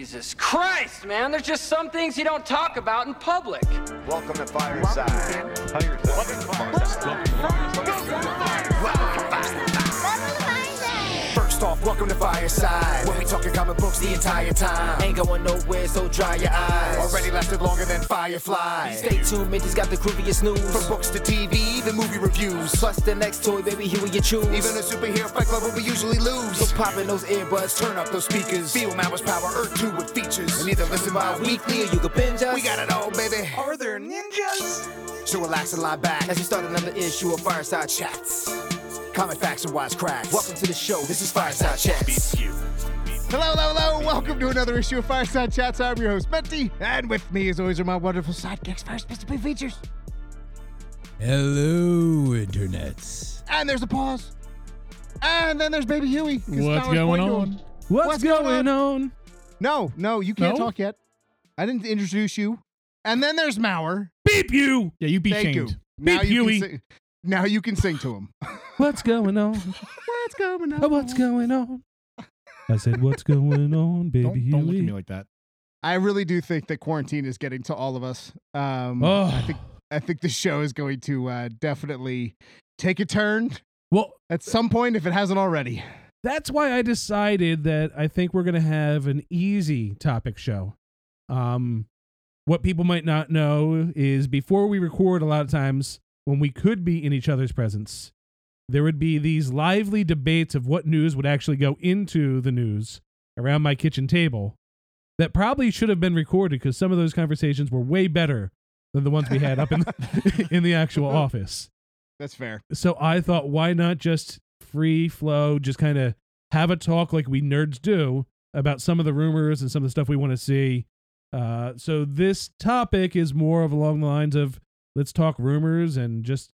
Jesus Christ, man. There's just some things you don't talk about in public. Welcome to Fireside. Hug yourself. Welcome to First off, welcome to Fireside. When we talking comic books the entire time. Ain't going nowhere, so dry your eyes. Already lasted longer than Firefly. Stay tuned, Minty's got the grooviest news. From books to TV, the movie reviews. Plus the next toy, baby, here we you choose. Even a superhero fight club we usually lose. So pop in those earbuds, turn up those speakers. Feel Mama's power, Earth 2 with features. And either listen by weekly or you can binge us. We got it all, baby. Are there ninjas? So relax and lie back as we start another issue of Fireside Chats. Comic facts and wise cracks. Welcome to the show. This is Fireside Chats. Hello, hello, hello. Welcome to another issue of Fireside Chats. I'm your host, Menti. And with me, as always, are my wonderful sidekicks. First, Mr. P Features. Hello, internets. And there's a pause. And then there's Baby Huey. 'cause What's now going point to on? him. What's, What's going going, on? No, no, you can't No? talk yet. I didn't introduce you. And then there's Mauer. Beep you. Yeah, you be Thank shamed. you. Now Beep you, Huey. can sing, now you can sing to him. What's going on? What's going on? Oh, what's going on? I said, what's going on, baby Don't, don't look at me like that. I really do think that quarantine is getting to all of us. Um, Oh. I think I think the show is going to uh, definitely take a turn well, at some point if it hasn't already. that's why I decided that I think we're going to have an easy topic show. Um, what people might not know is before we record, a lot of times when we could be in each other's presence, there would be these lively debates of what news would actually go into the news around my kitchen table that probably should have been recorded because some of those conversations were way better than the ones we had up in the, in the actual office That's fair. so I thought, why not just free flow, just kind of have a talk like we nerds do about some of the rumors and some of the stuff we want to see. Uh, so this topic is more of along the lines of let's talk rumors and just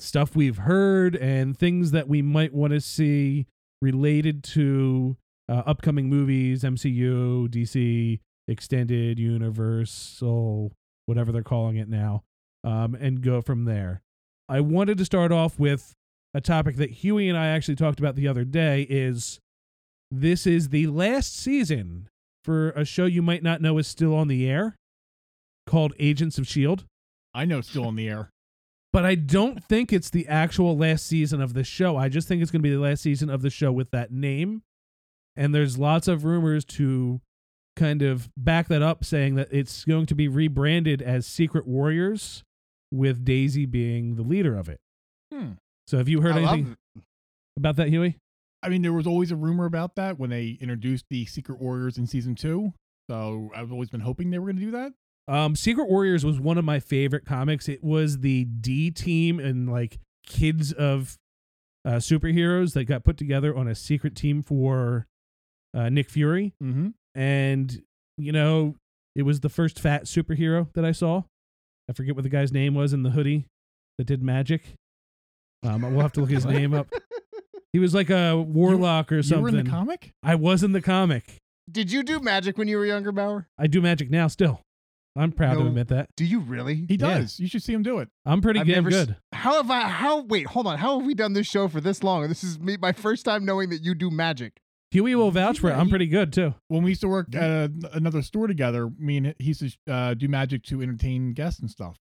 stuff we've heard and things that we might want to see related to uh, upcoming movies, MCU, DC, extended universal, whatever they're calling it now, um, and go from there. I wanted to start off with a topic that Huey and I actually talked about the other day is this is the last season for a show you might not know is still on the air called Agents of Shield, I know it's still on the air. but I don't think it's the actual last season of the show. I just think it's going to be the last season of the show with that name. And there's lots of rumors to kind of back that up saying that it's going to be rebranded as Secret Warriors with Daisy being the leader of it. Hmm. So have you heard I anything about that, Huey? I mean, there was always a rumor about that when they introduced the Secret Warriors in season two. So I've always been hoping they were going to do that. Um, Secret Warriors was one of my favorite comics. It was the D team and like kids of uh, superheroes that got put together on a secret team for uh, Nick Fury. Mm-hmm. And, you know, it was the first fat superhero that I saw. I forget what the guy's name was in the hoodie that did magic. Um, we'll have to look his name up. He was like a warlock or You something. were in the comic? I was in the comic. Did you do magic when you were younger, Bauer? I do magic now still. I'm proud to admit that. Do you really? He Yeah. does. You should see him do it. I'm pretty I've damn never s- good. How have I? How? Wait, hold on. How have we done this show for this long? This is me, my first time knowing that you do magic. Huey will vouch for it. I'm pretty good too. When we used to work at a, another store together, me and he used to uh, do magic to entertain guests and stuff.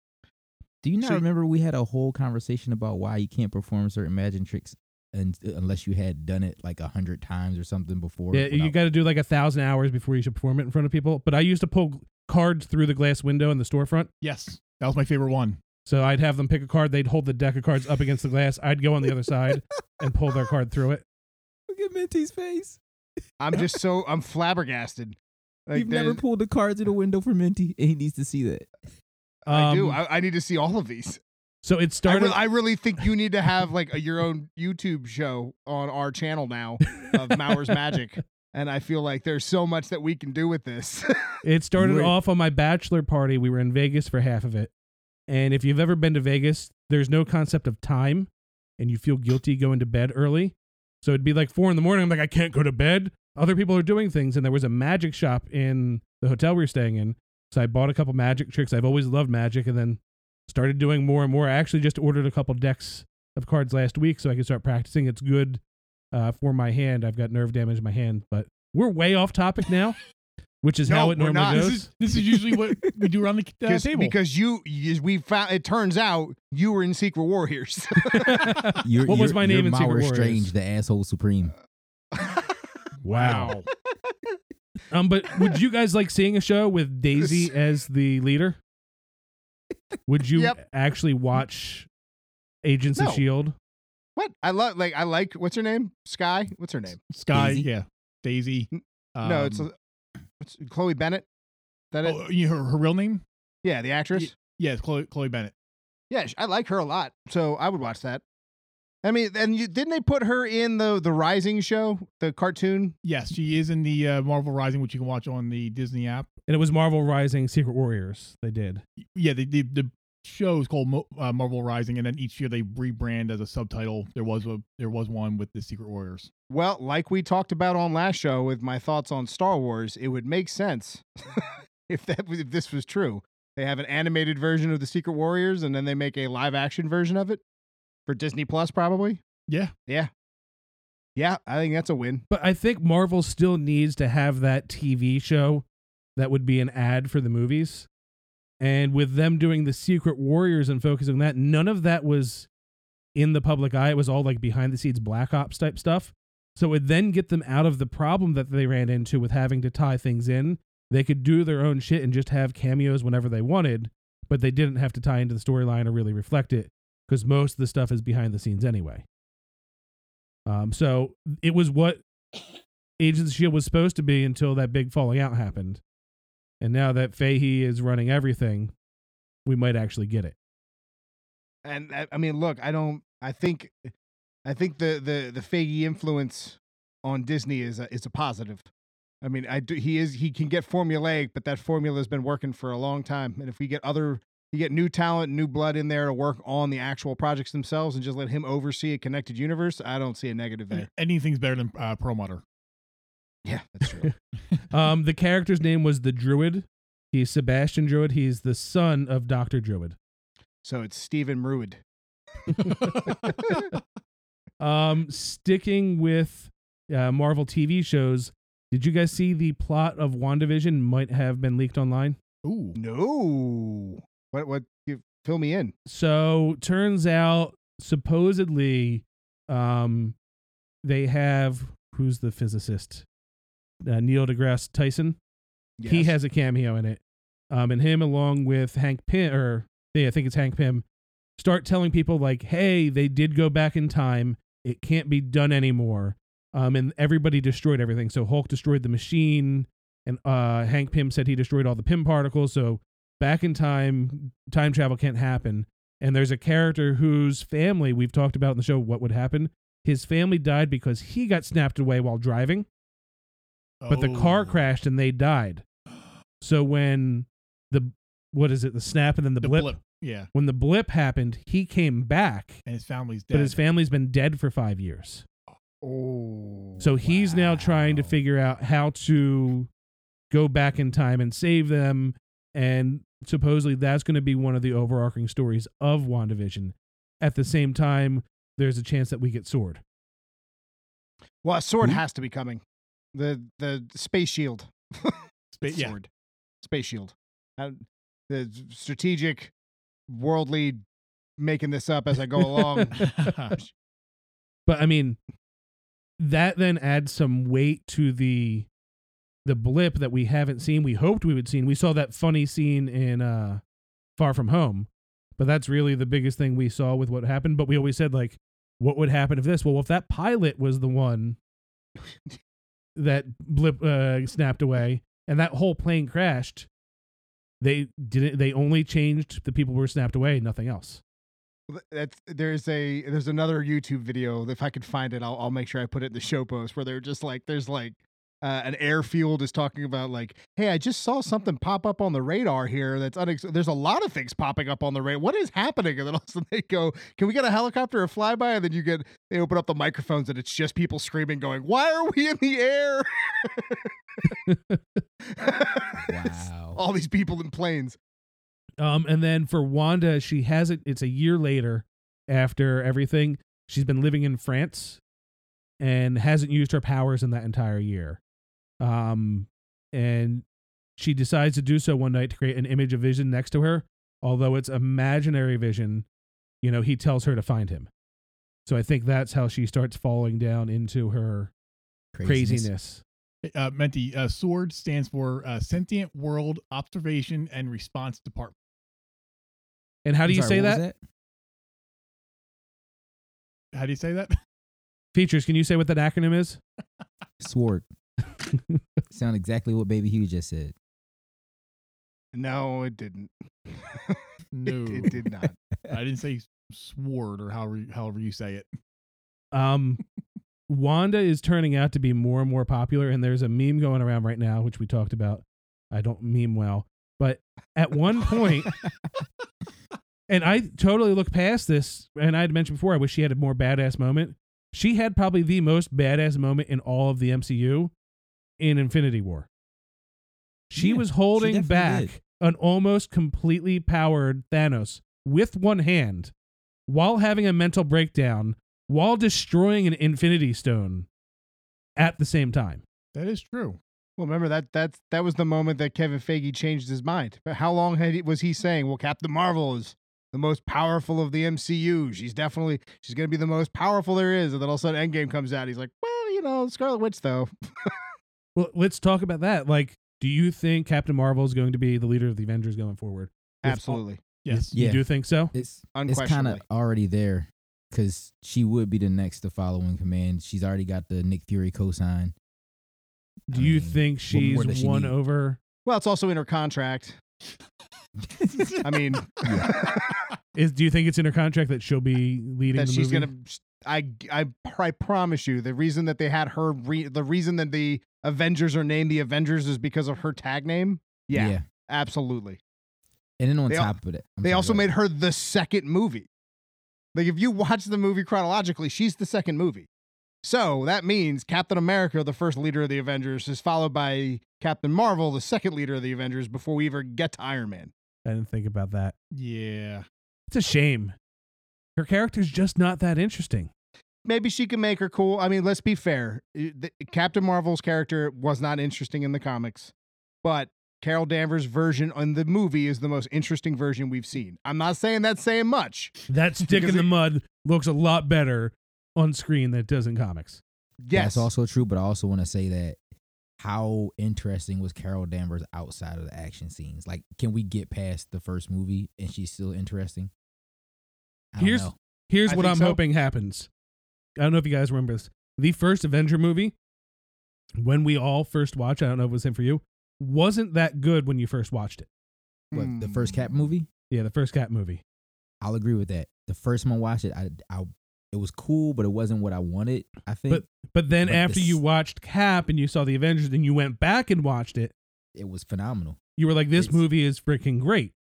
Do you not So- remember we had a whole conversation about why you can't perform certain magic tricks and, unless you had done it like a hundred times or something before? Yeah, you got to do like a thousand hours before you should perform it in front of people. But I used to pull cards through the glass window in the storefront. Yes, that was my favorite one. So I'd have them pick a card. They'd hold the deck of cards up against the glass. I'd go on the other side and pull their card through it. Look at Minty's face. I'm just so I'm flabbergasted. Like, You've never pulled the cards in a window for Minty, and he needs to see that. I do. Um, I, I need to see all of these. so it I, started. re- I really think you need to have like a, your own YouTube show on our channel now of Mauer's Magic. And I feel like there's so much that we can do with this. It started Wait. off on my bachelor party. We were in Vegas for half of it. And if you've ever been to Vegas, there's no concept of time and you feel guilty going to bed early. So it'd be like four in the morning. I'm like, I can't go to bed. Other people are doing things. And there was a magic shop in the hotel we were staying in. So I bought a couple magic tricks. I've always loved magic and then started doing more and more. I actually just ordered a couple decks of cards last week so I could start practicing. It's good uh, for my hand. I've got nerve damage in my hand, but we're way off topic now. which is No, how it normally not. goes. This is this is usually what we do around the uh, table. because you, you we found it turns out you were in Secret Warriors. You're, What was you're- my name you're in Secret Mauer Warriors? Strange, the asshole supreme. wow. um, but would you guys like seeing a show with Daisy as the leader? Would you Yep. actually watch Agents No. of Shield? What I love, like I like what's her name? Sky. What's her name? Sky, Daisy? yeah, Daisy. no, it's, um, it's Chloe Bennet. That it? oh, you know her, her real name? yeah, the actress. Yeah, it's Chloe Chloe Bennet. Yeah, I like her a lot, so I would watch that. I mean, and you, didn't they put her in the the Rising show, the cartoon? Yes, she is in the uh, Marvel Rising, which you can watch on the Disney app. And it was Marvel Rising Secret Warriors. They did. Yeah, the the, the show is called Mo- uh, Marvel Rising, and then each year they rebrand as a subtitle. There was a there was one with the Secret Warriors. Well, like we talked about on last show with my thoughts on Star Wars, it would make sense if that was, if this was true. They have an animated version of the Secret Warriors, and then they make a live action version of it for Disney Plus, probably. Yeah, Yeah, yeah, I think that's a win. But I think Marvel still needs to have that TV show that would be an ad for the movies. And with them doing the Secret Warriors and focusing on that, none of that was in the public eye. It was all like behind the scenes Black Ops type stuff. So it would then get them out of the problem that they ran into with having to tie things in. They could do their own shit and just have cameos whenever they wanted, but they didn't have to tie into the storyline or really reflect it because most of the stuff is behind the scenes anyway. Um, so it was what Agents of Shield was supposed to be until that big falling out happened, and now that Feige is running everything, we might actually get it. And I, I mean, look, I don't. I think, I think the the the Feige influence on Disney is a, is a positive. I mean, I do, he is he can get formulaic, but that formula has been working for a long time. And if we get other, you get new talent, new blood in there to work on the actual projects themselves, and just let him oversee a connected universe, I don't see a negative there. anything's better than uh, Perlmutter. Yeah, that's true. Um, the character's name was the Druid. He's Sebastian Druid. He's the son of Doctor Druid. so it's Stephen Ruid. Um, sticking with uh, Marvel TV shows, did you guys see the plot of WandaVision might have been leaked online? Ooh, No, what what? You, fill me in. So turns out supposedly um they have who's the physicist? Uh, Neil deGrasse Tyson. He has a cameo in it. Um and him along with Hank Pym or yeah, I think it's Hank Pym start telling people like, "Hey, they did go back in time. It can't be done anymore." Um and everybody destroyed everything. So Hulk destroyed the machine and uh Hank Pym said he destroyed all the Pym particles. So back in time, time travel can't happen. And there's a character whose family we've talked about in the show what would happen. His family died because he got snapped away while driving, but the car Oh. crashed and they died. So when the what is it, the snap and then the, The blip, blip. Yeah, when the blip happened, he came back, and his family's dead. but his family's been dead for 5 years. Oh, So he's now trying to figure out how to go back in time and save them. And supposedly that's going to be one of the overarching stories of WandaVision. At the same time, there's a chance that we get Sword. Well, a sword Who? has to be coming. The the space shield. Spa- yeah. Sword. Space shield. Uh, the strategic, worldly, making this up as I go along. But I mean, that then adds some weight to the the blip that we haven't seen. We hoped we would see. We saw that funny scene in uh Far From Home, but that's really the biggest thing we saw with what happened. But we always said like, what would happen if this? Well, if that pilot was the one that blip uh, snapped away and that whole plane crashed, they didn't. They only changed the people who were snapped away, nothing else. That's there's a there's another YouTube video. If I could find it, I'll I'll make sure I put it in the show post where they're just like there's like uh, an airfield is talking about like, hey, I just saw something pop up on the radar here. That's unex- there's a lot of things popping up on the radar. What is happening? And then all of a sudden they go, can we get a helicopter or flyby? And then you get they open up the microphones and it's just people screaming, going, why are we in the air? Wow. all these people in planes. Um, and then for Wanda, she has it. It's a year later after everything. She's been living in France and hasn't used her powers in that entire year. Um, and she decides to do so one night to create an image of Vision next to her, although it's imaginary Vision. You know, he tells her to find him. So I think that's how she starts falling down into her craziness. Uh, Menti, uh, SWORD stands for uh, Sentient World Observation and Response Department. And how do I'm you sorry, say what was that? How do you say that? Features, can you say what that acronym is? Sword. Sound exactly what Baby Huey just said. No, it didn't. No, It, it did not. I didn't say sword or however however you say it. Um, Wanda is turning out to be more and more popular, and there's a meme going around right now, which we talked about. I don't meme well, but at one point, and I totally look past this, and I had mentioned before, I wish she had a more badass moment. She had probably the most badass moment in all of the MCU in Infinity War. She Yeah, was holding definitely back did. an almost completely powered Thanos with one hand while having a mental breakdown while destroying an infinity stone at the same time. That is true. Well, remember that that's that was the moment that Kevin Feige changed his mind. But how long had he, was he saying? Well, Captain Marvel is the most powerful of the MCU. She's definitely she's going to be the most powerful there is. And then all of a sudden, Endgame comes out. He's like, well, you know, Scarlet Witch though. Well, let's talk about that. Like, do you think Captain Marvel is going to be the leader of the Avengers going forward? With- Absolutely, Yes. You do think so? It's it's kind of already there because she would be the next to follow in command. She's already got the Nick Fury cosign. Do I you mean, think she's does she won need? over? well, it's also in her contract. I mean, Is do you think it's in her contract that she'll be leading that the she's movie? gonna. I, I I promise you, the reason that they had her, re, the reason that the Avengers are named the Avengers is because of her tag name. Yeah, absolutely. And then on They al- top of it, I'm they sorry, also go ahead. made her the second movie. Like if you watch the movie chronologically, she's the second movie. So that means Captain America, the first leader of the Avengers, is followed by Captain Marvel, the second leader of the Avengers, before we even get to Iron Man. I didn't think about that. Yeah. It's a shame. Her character's just not that interesting. Maybe she can make her cool. I mean, let's be fair. Captain Marvel's character was not interesting in the comics, but Carol Danvers' version on the movie is the most interesting version we've seen. I'm not saying that's saying much. That stick in the it, mud looks a lot better on screen that does in comics. Yes. That's also true, but I also want to say that how interesting was Carol Danvers outside of the action scenes? Like, can we get past the first movie and she's still interesting? I don't Here's know. here's I what I'm so. hoping happens. I don't know if you guys remember this. The first Avenger movie, when we all first watched, I don't know if it was same for you, wasn't that good when you first watched it. What the first Hmm. Cap movie? Yeah, the first Cap movie. I'll agree with that. The first time I watched it, I, I it was cool, but it wasn't what I wanted. I think But but then But after this- you watched Cap and you saw the Avengers, then you went back and watched it. it was phenomenal. You were like, "This It's- movie is freaking great."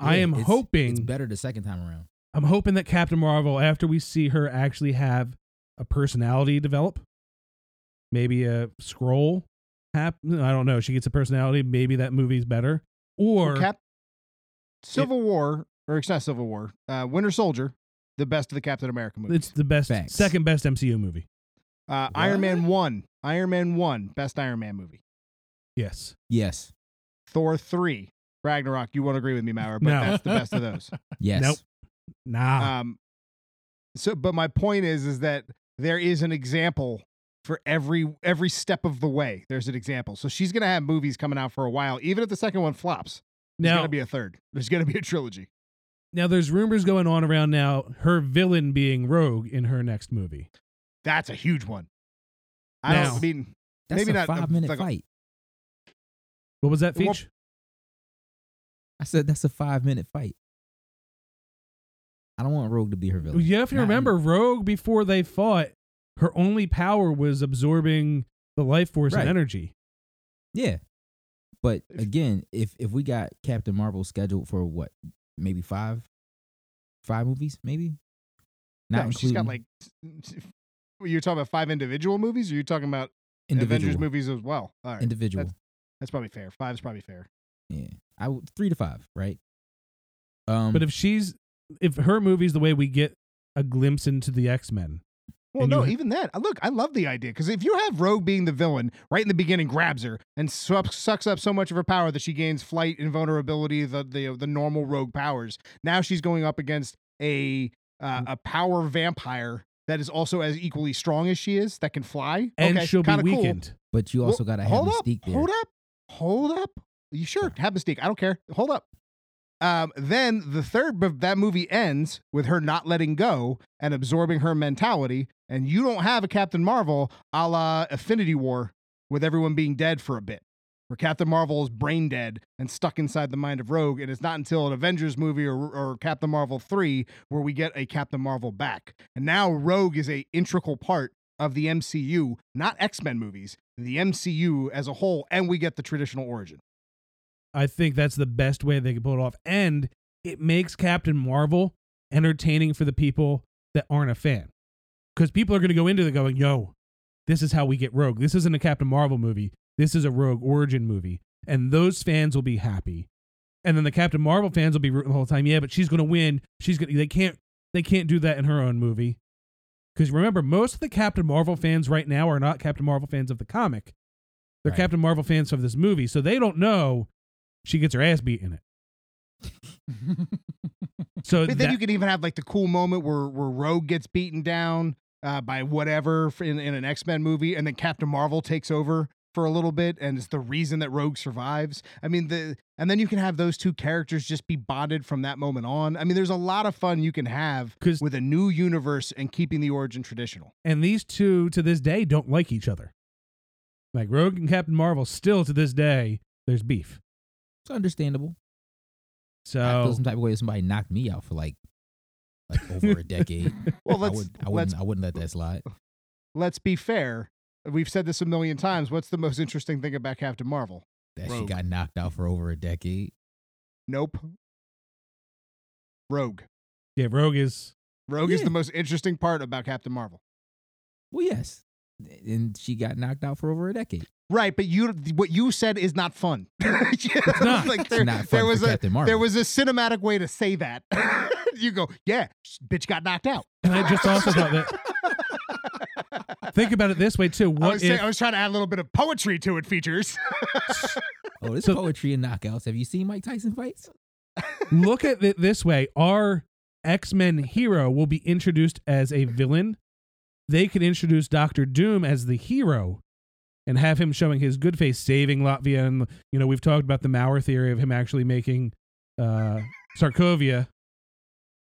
I am it's- hoping it's better the second time around. I'm hoping that Captain Marvel, after we see her actually have a personality develop, maybe a scroll hap I don't know. She gets a personality. Maybe that movie's better. Or Well, Cap Civil War, or it's not Civil War, uh, Winter Soldier, the best of the Captain America movies. it's the best, Facts. second best MCU movie. Uh, Iron Man 1, Iron Man 1, best Iron Man movie. Yes. Yes, Thor 3, Ragnarok. You won't agree with me, Maurer, but No. that's the best of those. yes. Nope. Nah. Um, so, but my point is, is that there is an example for every every step of the way. There's an example. So she's gonna have movies coming out for a while, even if the second one flops. There's now, gonna be a third. There's gonna be a trilogy. Now there's rumors going on around now. Her villain being Rogue in her next movie. That's a huge one. I Now- don't I mean That's maybe a not a- five minute like a- fight. What was that, Well, Feach? I said that's a five minute fight. I don't want Rogue to be her villain. You have to Not in- remember, Rogue before they fought, her only power was absorbing the life force Right. and energy. Yeah. But again, if if we got Captain Marvel scheduled for what, maybe five, five movies, maybe. Not no, she's got like you're talking about five individual movies, or you're talking about individual. Avengers movies as well. All right. Individual. That's, that's probably fair. Five's probably fair. yeah, I would three to five, right? Um, But if she's if her movie's the way we get a glimpse into the X Men, Well, no, even that. Look, I love the idea because if you have Rogue being the villain right in the beginning, grabs her and sucks, sucks up so much of her power that she gains flight, invulnerability, the the the normal Rogue powers. Now she's going up against a uh, a power vampire that is also as equally strong as she is that can fly. and okay, she'll be kinda cool. weakened. But you also Well, got to have hold up, Mystique there. Hold up, hold up. You sure have Mystique? I don't care. Hold up. Um, then the third, but that movie ends with her not letting go and absorbing her mentality, and you don't have a Captain Marvel a la Infinity War with everyone being dead for a bit, where Captain Marvel is brain dead and stuck inside the mind of Rogue, and it's not until an Avengers movie or, or Captain Marvel three where we get a Captain Marvel back, and now Rogue is a integral part of the MCU, not X Men movies, the MCU as a whole, and we get the traditional origin. I think that's the best way they can pull it off. And it makes Captain Marvel entertaining for the people that aren't a fan. Because people are going to go into it going, yo, this is how we get Rogue. This isn't a Captain Marvel movie. This is a Rogue origin movie. And those fans will be happy. And then the Captain Marvel fans will be rooting the whole time. Yeah, but she's going to win. She's going to, they can't, they can't do that in her own movie. Because remember, most of the Captain Marvel fans right now are not Captain Marvel fans of the comic. They're Right. Captain Marvel fans of this movie. So they don't know she gets her ass beat in it. So But then that- you can even have like the cool moment where where Rogue gets beaten down uh, by whatever in, in an X Men movie, and then Captain Marvel takes over for a little bit, and it's the reason that Rogue survives. I mean, the and then you can have those two characters just be bonded from that moment on. I mean, there's a lot of fun you can have with a new universe and keeping the origin traditional. and these two to this day don't like each other. Like Rogue and Captain Marvel, still to this day, there's beef. It's understandable. So I So feel some type of way if somebody knocked me out for like like over a decade. Well, I let's would I let's wouldn't I wouldn't let that slide. let's be fair. We've said this a million times. What's the most interesting thing about Captain Marvel? That she got knocked out for over a decade. Nope. Rogue. yeah, Rogue is Rogue is the most interesting part about Captain Marvel. Well, yes. And she got knocked out for over a decade. Right, but you what you said is not fun. it's not. Like It's there, not there fun was for a Marvel. there was a cinematic way to say that. you go, yeah, bitch got knocked out. and I just also thought that think about it this way too. I What was, if saying, I was trying to add a little bit of poetry to it. Features. Oh, there's So- poetry and knockouts. Have you seen Mike Tyson fights? look at it this way our x-men hero will be introduced as a villain they could introduce dr doom as the hero and have him showing his good face saving latveria. And you know we've talked about the mauer theory of him actually making uh sokovia.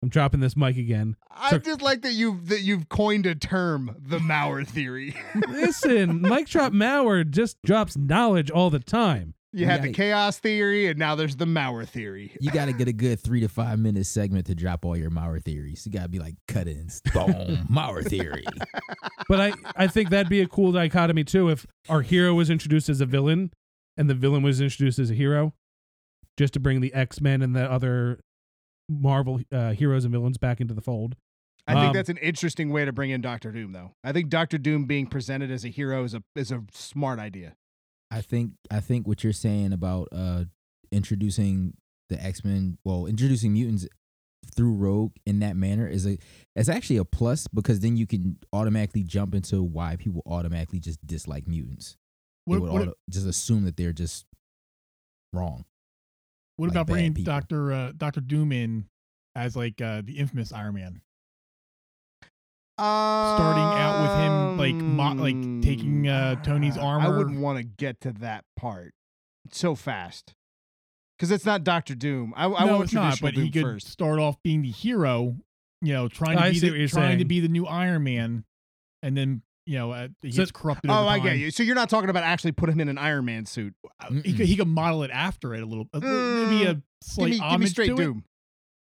I'm dropping this mic again. I just like that you've that you've coined a term, the Mauer theory. listen mike drop mauer just drops knowledge all the time You had the chaos theory, and now there's the Mauer theory. You got to get a good three to five minute segment to drop all your Mauer theories. You got to be like cut ins. Boom. Mauer theory. but i i think that'd be a cool dichotomy too if our hero was introduced as a villain and the villain was introduced as a hero just to bring the x-men and the other marvel uh, heroes and villains back into the fold I think Um, that's an interesting way to bring in Doctor Doom, though. I think Doctor Doom being presented as a hero is a is a smart idea. I think I think what you're saying about uh introducing the X Men, well, introducing mutants through Rogue in that manner is a it's actually a plus because then you can automatically jump into why people automatically just dislike mutants. What, they would what, auto, just assume that they're just wrong. what like about bringing. Doctor uh, Doctor Doom in as like uh, the infamous Iron Man? Starting out with him like mo- like taking uh, Tony's armor. I wouldn't want to get to that part so fast because it's not Doctor Doom. I, I no, want it's not. traditional But Doom he could first. start off being the hero, you know, trying to I be the, what you're trying to be the new Iron Man, and then you know uh, he So- gets corrupted. Oh, I get you. So you're not talking about actually put him in an Iron Man suit. He could, he could model it after it a little, a little- maybe a Give slight me, give me straight to it. Doom.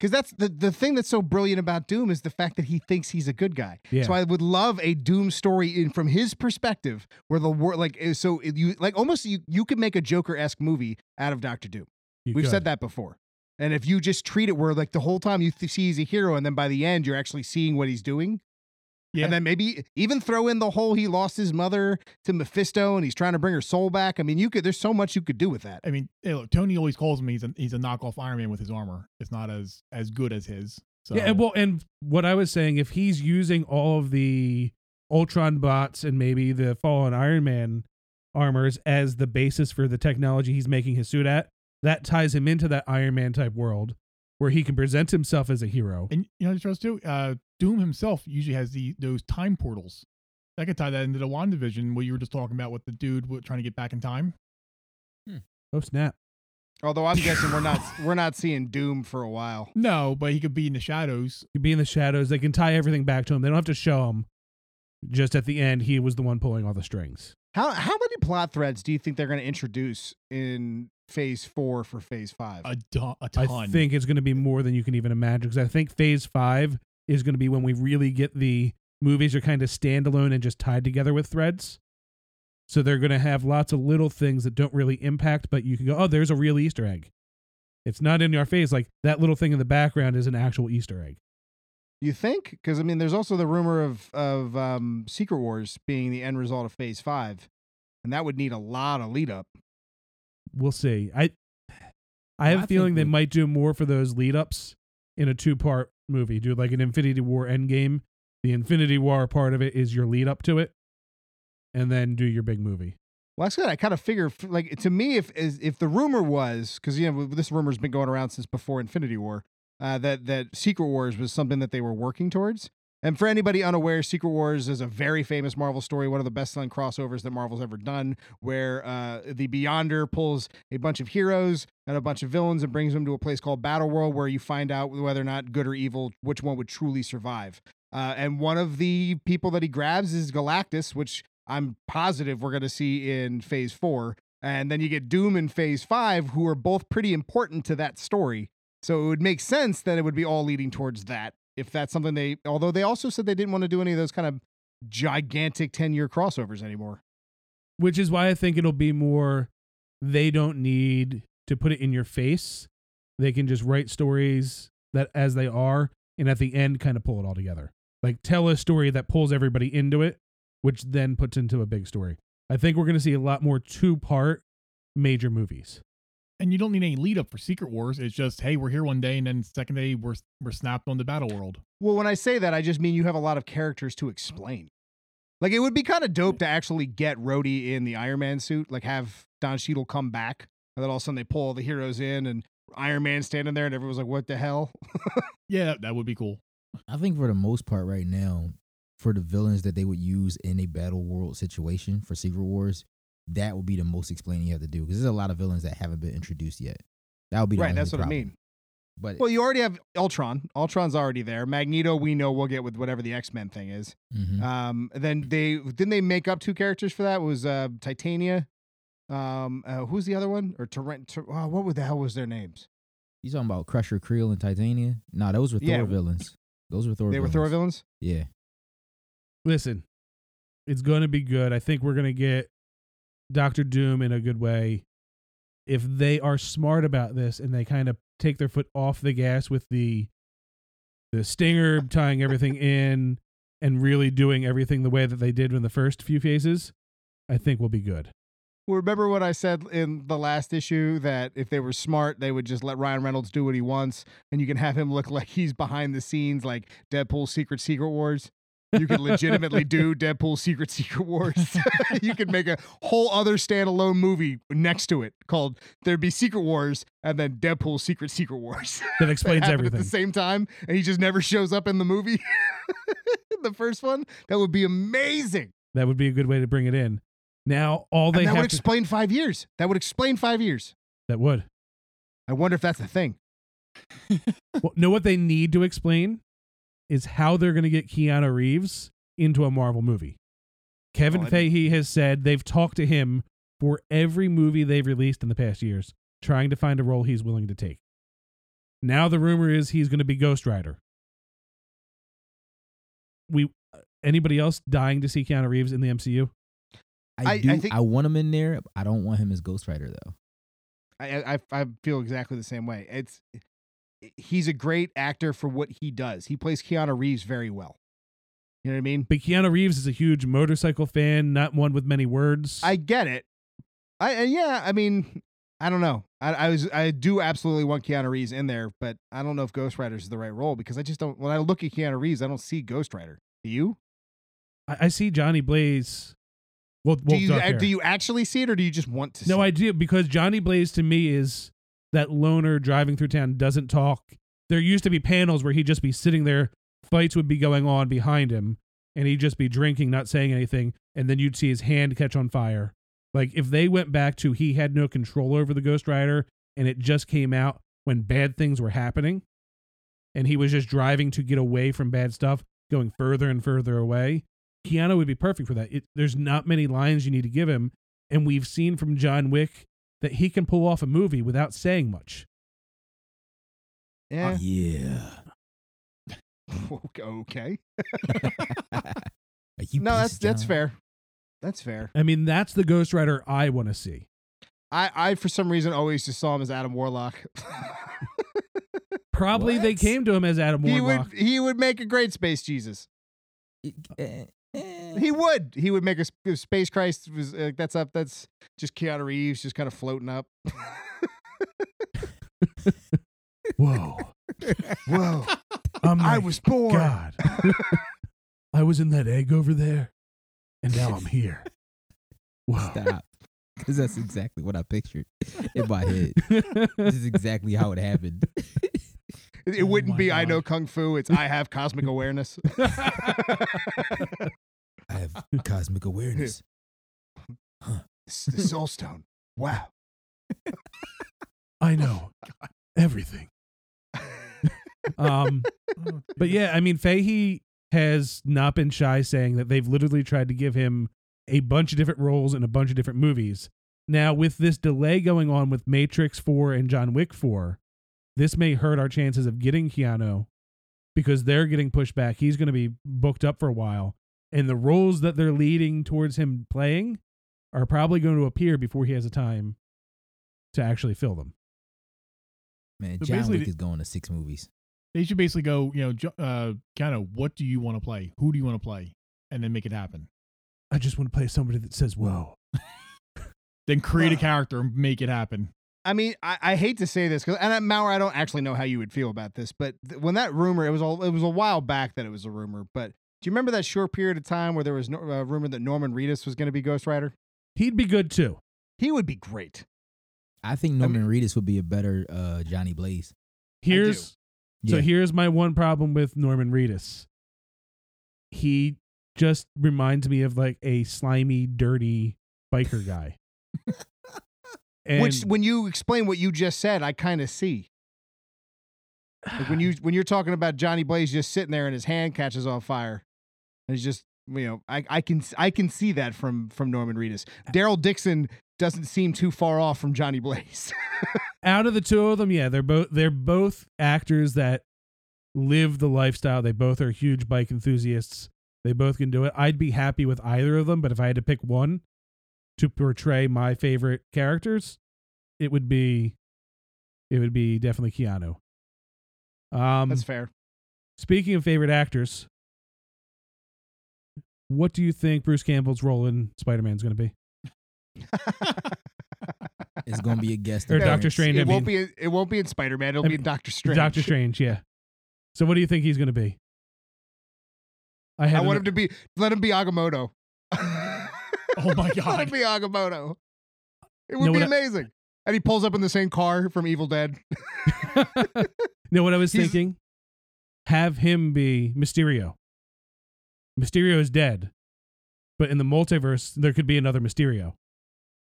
Because that's the, the thing that's so brilliant about Doom is the fact that he thinks he's a good guy. Yeah. So I would love a Doom story in from his perspective, where the world like eh, so you like almost you you could make a Joker esque movie out of Doctor Doom. You We've could. said that before. And if you just treat it where like the whole time you th- see he's a hero, and then by the end you're actually seeing what he's doing, Yeah. and then maybe even throw in the whole he lost his mother to Mephisto and he's trying to bring her soul back. I mean, you could. There's so much you could do with that. I mean, hey, look, Tony always calls him he's a, he's a knockoff Iron Man with his armor. It's not as as good as his. So Yeah, and well, and what I was saying, if he's using all of the Ultron bots and maybe the fallen Iron Man armors as the basis for the technology he's making his suit at, that ties him into that Iron Man type world where he can present himself as a hero. and you know, trust too. Uh, Doom himself usually has the those time portals. That could tie that into the WandaVision, what you were just talking about with the dude wa- trying to get back in time. Hmm. Oh snap! Although I'm guessing we're not we're not seeing Doom for a while. No, but he could be in the shadows. He'd be in the shadows. They can tie everything back to him. They don't have to show him. Just at the end, he was the one pulling all the strings. How how many plot threads do you think they're going to introduce in Phase Four for Phase Five? A, do- a I ton. I think it's going to be more than you can even imagine because I think Phase Five is going to be when we really get the movies are kind of standalone and just tied together with threads. So they're going to have lots of little things that don't really impact, but you can go, oh, there's a real Easter egg. It's not in your face. Like that little thing in the background is an actual Easter egg. You think? Because I mean, there's also the rumor of of um, Secret Wars being the end result of Phase Five, and that would need a lot of lead up. We'll see. I I have I a feeling think they might do more for those lead ups in a two part movie. Do like an Infinity War Endgame. The Infinity War part of it is your lead up to it, and then do your big movie. Well, that's good. I kind of figure, like to me, if if the rumor was because you know this rumor's been going around since before Infinity War, uh, that that Secret Wars was something that they were working towards. And for anybody unaware, Secret Wars is a very famous Marvel story, one of the best-selling crossovers that Marvel's ever done, where uh, the Beyonder pulls a bunch of heroes and a bunch of villains and brings them to a place called Battle World, where you find out whether or not good or evil, which one would truly survive. Uh, and one of the people that he grabs is Galactus, which I'm positive we're going to see in Phase Four. And then you get Doom in Phase Five, who are both pretty important to that story. So it would make sense that it would be all leading towards that. If that's something they, although they also said they didn't want to do any of those kind of gigantic 10 year crossovers anymore. which is why I think it'll be more they don't need to put it in your face. They can just write stories that as they are and at the end kind of pull it all together. Like tell a story that pulls everybody into it, which then puts into a big story. I think we're going to see a lot more two-part major movies. And you don't need any lead up for Secret Wars. It's just, hey, we're here one day, and then second day we're we're snapped on the battle world. Well, when I say that, I just mean you have a lot of characters to explain. Like it would be kind of dope to actually get Rhodey in the Iron Man suit, like have Don Cheadle come back, and then all of a sudden they pull all the heroes in, and Iron Man standing there, and everyone's like, "What the hell?" Yeah, that, that would be cool. I think for the most part right now, for the villains that they would use in a battle world situation for Secret Wars, that would be the most explaining you have to do because there's a lot of villains that haven't been introduced yet. That would be the right, only that's what I mean. But Well, you already have Ultron. Ultron's already there. Magneto, we know we'll get with whatever the X Men thing is. mhm. Um, then they didn't they make up two characters for that? It was uh Titania. Um, uh, who's the other one? Or Torrent? Tor- oh, what the hell was their names? you talking about Crusher, Creel, and Titania? Nah, those were Yeah. Thor villains. Those were Thor. they were. Thor villains. Yeah. Listen, it's going to be good. I think we're going to get Doctor Doom in a good way. If they are smart about this and they kind of take their foot off the gas with the the stinger tying everything in and really doing everything the way that they did in the first few phases, I think we'll be good. Well, remember what I said in the last issue that if they were smart, they would just let Ryan Reynolds do what he wants, and you can have him look like he's behind the scenes, like Deadpool, Secret Secret Wars. You could legitimately do Deadpool Secret Secret Wars. you could make a whole other standalone movie next to it called There'd Be Secret Wars and then Deadpool Secret Secret Wars. That explains happen everything. at the same time, and he just never shows up in the movie. the first one, that would be amazing. That would be a good way to bring it in. Now, all they and that have would to, explain five years. That would explain five years. that would. I wonder if that's the thing. well, know what they need to explain is how they're going to get Keanu Reeves into a Marvel movie. Kevin Well, I Feige has said they've talked to him for every movie they've released in the past years, trying to find a role he's willing to take. Now the rumor is he's going to be Ghost Rider. We uh, anybody else dying to see Keanu Reeves in the MCU? I, I- I do. I, think- want him in there. I don't want him as Ghost Rider though. I, I I feel exactly the same way. It's Eh, he's a great actor for what he does. He plays Keanu Reeves very well. You know what I mean? But Keanu Reeves is a huge motorcycle fan, not one with many words. I get it. I yeah, I mean, I don't know. I, I was I do absolutely want Keanu Reeves in there, but I don't know if Ghost Rider is the right role because I just don't. When I look at Keanu Reeves, I don't see Ghost Rider. Do you? I, I see Johnny Blaze. Well, Do you do you actually see it, or do you just want to? No, see I do because Johnny Blaze to me is that loner driving through town doesn't talk. There used to be panels where he'd just be sitting there, fights would be going on behind him, and he'd just be drinking, not saying anything, and then you'd see his hand catch on fire. Like if they went back to he had no control over the Ghost Rider and it just came out when bad things were happening, and he was just driving to get away from bad stuff, going further and further away. Keanu would be perfect for that. It, there's not many lines you need to give him, and we've seen from John Wick that he can pull off a movie without saying much. Yeah. Yeah. okay. You no, that's piece that's fair. That's fair. I mean, that's the Ghost Rider I want to see. I I for some reason always just saw him as Adam Warlock. Probably they came to him as Adam he Warlock. would he would make a great space Jesus. Eh. He would. He would make a space Christ was uh, that's up. That's just Keanu Reeves just kind of floating up. Whoa! Whoa! I'm I was born. God. I was in that egg over there, and now I'm here. Whoa! Stop. Because that's exactly what I pictured in my head. This is exactly how it happened. It, it Oh wouldn't my be I know kung fu. It's I have cosmic awareness. Cosmic awareness. It's the soul stone. Wow. I know everything. Um, but yeah, I mean, Feige has not been shy saying that they've literally tried to give him a bunch of different roles in a bunch of different movies. Now, with this delay going on with Matrix 4 and John Wick 4, this may hurt our chances of getting Keanu because they're getting pushed back. He's going to be booked up for a while. And the roles that they're leading towards him playing are probably going to appear before he has a time to actually fill them. Man, So John basically Wick is going to six movies. They should basically go, you know, uh, kind of what do you want to play? Who do you want to play? And then make it happen. I just want to play somebody that says, whoa. Then create a character and make it happen. I mean, I, I hate to say this because, and uh, Mauer, I don't actually know how you would feel about this, but th- when that rumor, it was all, it was a while back that it was a rumor, but do you remember that short period of time where there was no, uh, rumor that Norman Reedus was going to be Ghost Rider? He'd be good too. He would be great. I think Norman Reedus would be a better uh, Johnny Blaze. Here's so Yeah. here's my one problem with Norman Reedus. He just reminds me of like a slimy, dirty biker guy. Which, when you explain what you just said, I kind of see. Like when you when you're talking about Johnny Blaze just sitting there and his hand catches on fire, and he's just you know I, I can I can see that from from Norman Reedus. Daryl Dixon doesn't seem too far off from Johnny Blaze. out of the two of them, yeah, they're both they're both actors that live the lifestyle. They both are huge bike enthusiasts. They both can do it. I'd be happy with either of them, but if I had to pick one to portray my favorite characters, it would be it would be definitely Keanu. Um That's fair. Speaking of favorite actors, what do you think Bruce Campbell's role in Spider Man is going to be? It's going to be a guest. Or. Doctor Strange. It I won't mean- be. in- It won't be in Spider Man. It'll I be in mean, Doctor Strange. Doctor Strange, yeah. So what do you think he's going to be? I I want an- him to be. Let him be Agamotto. Oh my god! Let him be Agamotto. It would No, be what I- amazing. And he pulls up in the same car from Evil Dead. you know what I was He's- thinking, have him be Mysterio. Mysterio is dead, but in the multiverse, there could be another Mysterio.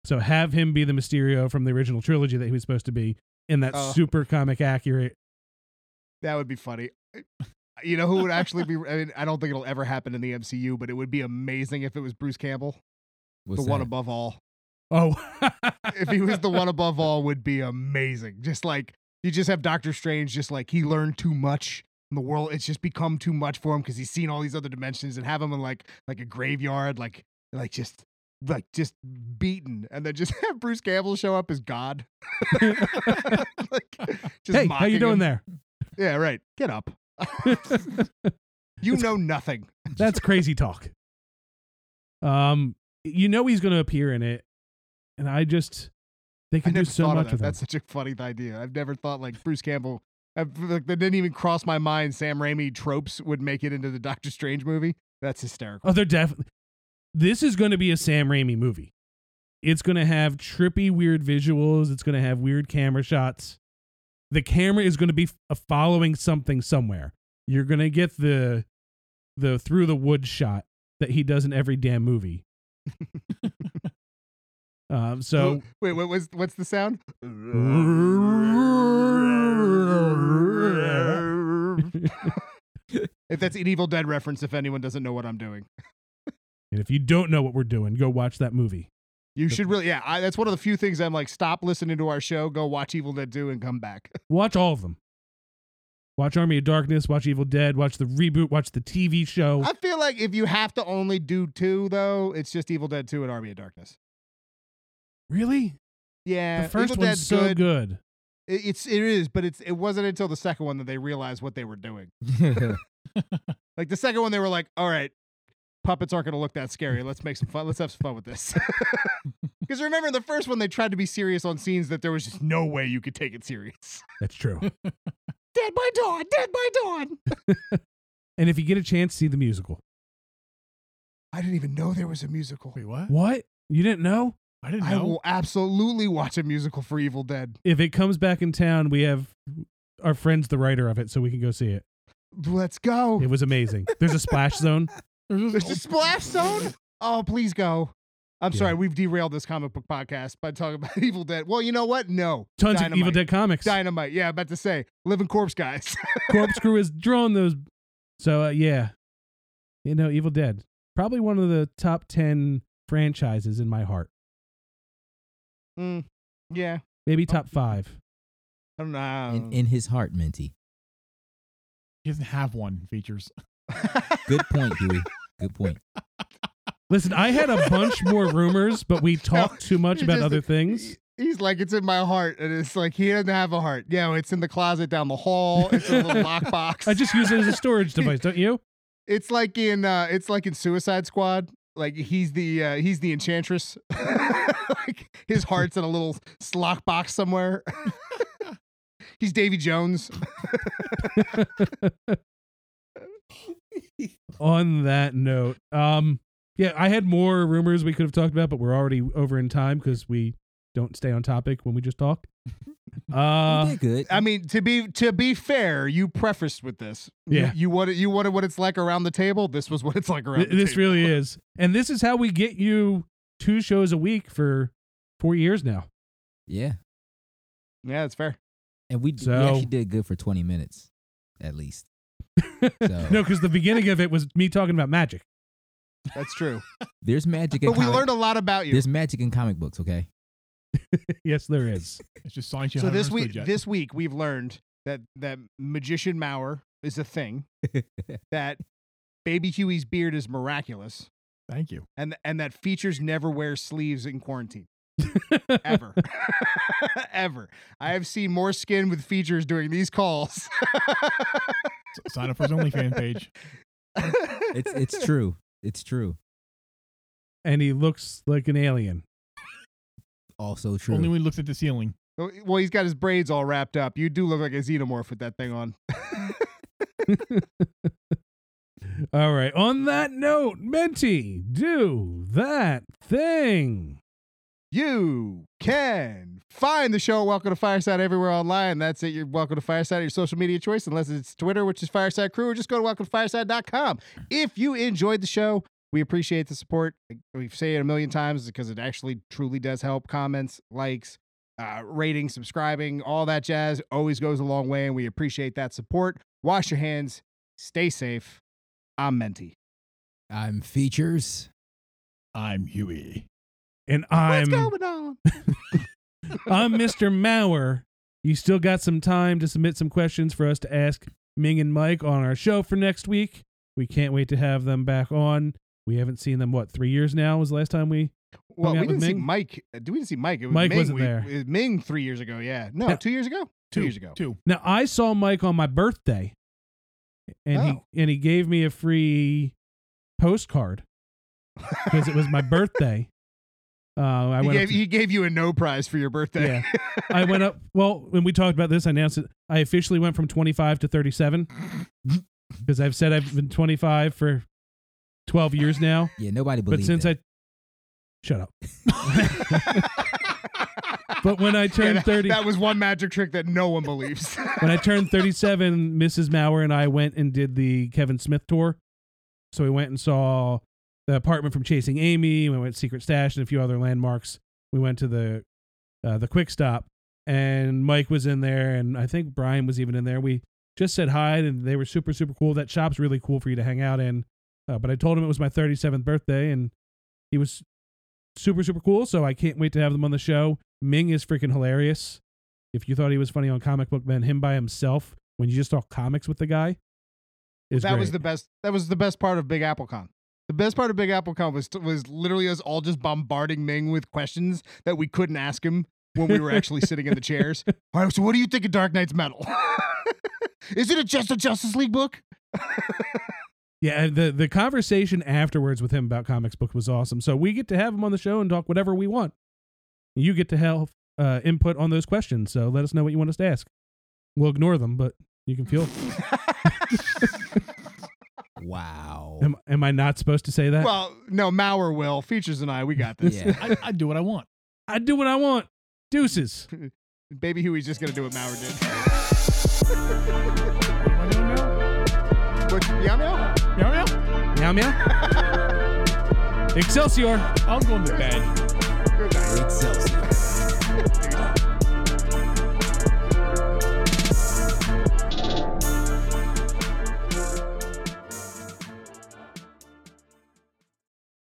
So have him be the Mysterio from the original trilogy that he was supposed to be in that Oh. super comic accurate. That would be funny. You know who would actually be? I mean, I don't think it'll ever happen in the MCU, but it would be amazing if it was Bruce Campbell, What's the one above all. Oh, If he was the one above all, would be amazing. Just like you just have Doctor Strange, just like he learned too much in the world. It's just become too much for him because he's seen all these other dimensions, and have him in like like a graveyard, like like just like just beaten, and then just have Bruce Campbell show up as God. like, just hey, how you doing him. there? Yeah, right. Get up. you know nothing. That's crazy talk. Um, you know he's going to appear in it, and I just They can do so thought of much that. That's such a funny idea. I've never thought like Bruce Campbell. That didn't even cross my mind. Sam Raimi tropes would make it into the Doctor Strange movie. That's hysterical. Oh, they're definitely. This is going to be a Sam Raimi movie. It's going to have trippy, weird visuals. It's going to have weird camera shots. The camera is going to be following something somewhere. You're going to get the the through the wood shot that he does in every damn movie. um, so wait, what was what's the sound? if that's an Evil Dead reference, if anyone doesn't know what I'm doing, and if you don't know what we're doing, go watch that movie. you should really. Yeah, I, that's one of the few things I'm like. Stop listening to our show. Go watch Evil Dead 2 and come back. Watch all of them. Watch Army of Darkness. Watch Evil Dead. Watch the reboot. Watch the TV show. I feel like if you have to only do two, though, it's just Evil Dead 2 and Army of Darkness. Really? Yeah, the first Evil one's Dead's so good. good. It- It's it is, but it's it wasn't until the second one that they realized what they were doing. Like the second one, they were like, "All right, puppets aren't going to look that scary. Let's make some fun. Let's have some fun with this." Because remember, the first one, they tried to be serious on scenes that there was just no way you could take it serious. That's true. Dead by dawn. Dead by dawn. and if you get a chance, see the musical. I didn't even know there was a musical. Wait, what? What? You didn't know? I didn't know. I will absolutely watch a musical for Evil Dead. If it comes back in town, we have our friend's the writer of it, so we can go see it. Let's go. It was amazing. There's a splash zone. There's a splash zone. Oh, please go. I'm Yeah. sorry, we've derailed this comic book podcast by talking about Evil Dead. Well, you know what? No. Tons of Evil Dead comics. Dynamite. Yeah, about to say, living corpse guys. Corpse Crew has drawn those. So uh, yeah, you know, Evil Dead probably one of the top ten franchises in my heart. Mm, yeah, Maybe top five. I don't know. in, in his heart, Minty. he doesn't have one features. Good point, Huey. Good point. Listen, I had a bunch more rumors, but we talked too much about just- other things. He's like, it's in my heart, and it's like he doesn't have a heart. Yeah, it's in the closet down the hall. It's a little lockbox. I just use it as a storage device, don't you? It's like in uh it's like in Suicide Squad. Like he's the uh, he's the enchantress. like his heart's in a little slot box somewhere. he's Davy Jones. On that note, um, yeah, I had more rumors we could have talked about, but we're already over in time because we don't stay on topic when we just talk. Uh, you did good. I mean, to be to be fair, you prefaced with this. Yeah. You, wanted you wanted what it's like around the table. This was what it's like around th- the this table. really is, and this is how we get you two shows a week for four years now. yeah. Yeah, that's fair. And we, d- So- we actually did good for 20 minutes, at least. So No, because the beginning of it was me talking about magic. That's true. there's magic in but we comic- learned a lot about you. There's magic in comic books, okay? yes, there is. It's just science So this week, yet. this week we've learned that that magician Mauer is a thing. that baby Huey's beard is miraculous, Thank you. and and that features never wear sleeves in quarantine ever, ever. I have seen more skin with features during these calls. Sign up for his OnlyFans page. It's it's true. It's true. and he looks like an alien. Also true. Only when he looks at the ceiling. Oh, well, he's got his braids all wrapped up. You do look like a xenomorph with that thing on. All right. On that note, Menti, do that thing. You can find the show Welcome to Fireside everywhere online. That's it. You're welcome to Fireside, your social media choice, unless it's Twitter, which is Fireside Crew, or just go to welcomefireside.com. If you enjoyed the show, we appreciate the support. We say it a million times because it actually truly does help. Comments, likes, uh, rating, subscribing, all that jazz always goes a long way, and we appreciate that support. Wash your hands, stay safe. I'm Menti. I'm features. I'm Huey. And I'm What's going on? I'm Mr. Mauer. You still got some time to submit some questions for us to ask Ming and Mike on our show for next week. We can't wait to have them back on. We haven't seen them what three years now was the last time we. Well, we didn't see? Mike. uh, We didn't see Mike. It was Mike Ming. wasn't We- there. it was Ming three years ago. Yeah. No, Yeah. two years ago. Two, years ago. Two. Now I saw Mike on my birthday, and Oh. he and he gave me a free postcard because it was my birthday. Uh, I He went up gave, to- he gave you a no prize for your birthday. Yeah. I went up. Well, when we talked about this, I announced it. I officially went from 25 to 37 because I've said I've been 25 for 12 years now. Yeah, nobody believes. But since that. I shut up. but when I Yeah, turned that, 30, that was one magic trick that no one believes. when I turned 37, Mrs. Mauer and I went and did the Kevin Smith tour. So we went and saw the apartment from Chasing Amy. We went to Secret Stash and a few other landmarks. We went to the uh, the Quick Stop, and Mike was in there, and I think Brian was even in there. We just said hi, and they were super super cool. That shop's really cool for you to hang out in. Uh, but I told him it was my 37th birthday, and he was super super cool. So I can't wait to have them on the show. Ming is freaking hilarious. If you thought he was funny on Comic Book Man, him by himself when you just talk comics with the guy is that great. was the best. That was the best part of Big Apple Con. The best part of Big AppleCon was was literally us all just bombarding Ming with questions that we couldn't ask him when we were actually sitting in the chairs. All right, so what do you think of Dark Nights Metal? Is it a just a Justice League book? yeah. The the conversation afterwards with him about comics book was awesome. So we get to have him on the show and talk whatever we want. You get to have uh, input on those questions. So let us know what you want us to ask. We'll ignore them, but you can feel. wow. am, am I not supposed to say that? well, no, Mauer will. Features and I, we got this. Yeah. I, I do what I want. I do what I want. Deuces. Baby Huey's just gonna do what Mauer did. What am I? What, meow meow? Meow meow. Meow meow. Excelsior. I'm going to bed. Good night. Excelsior.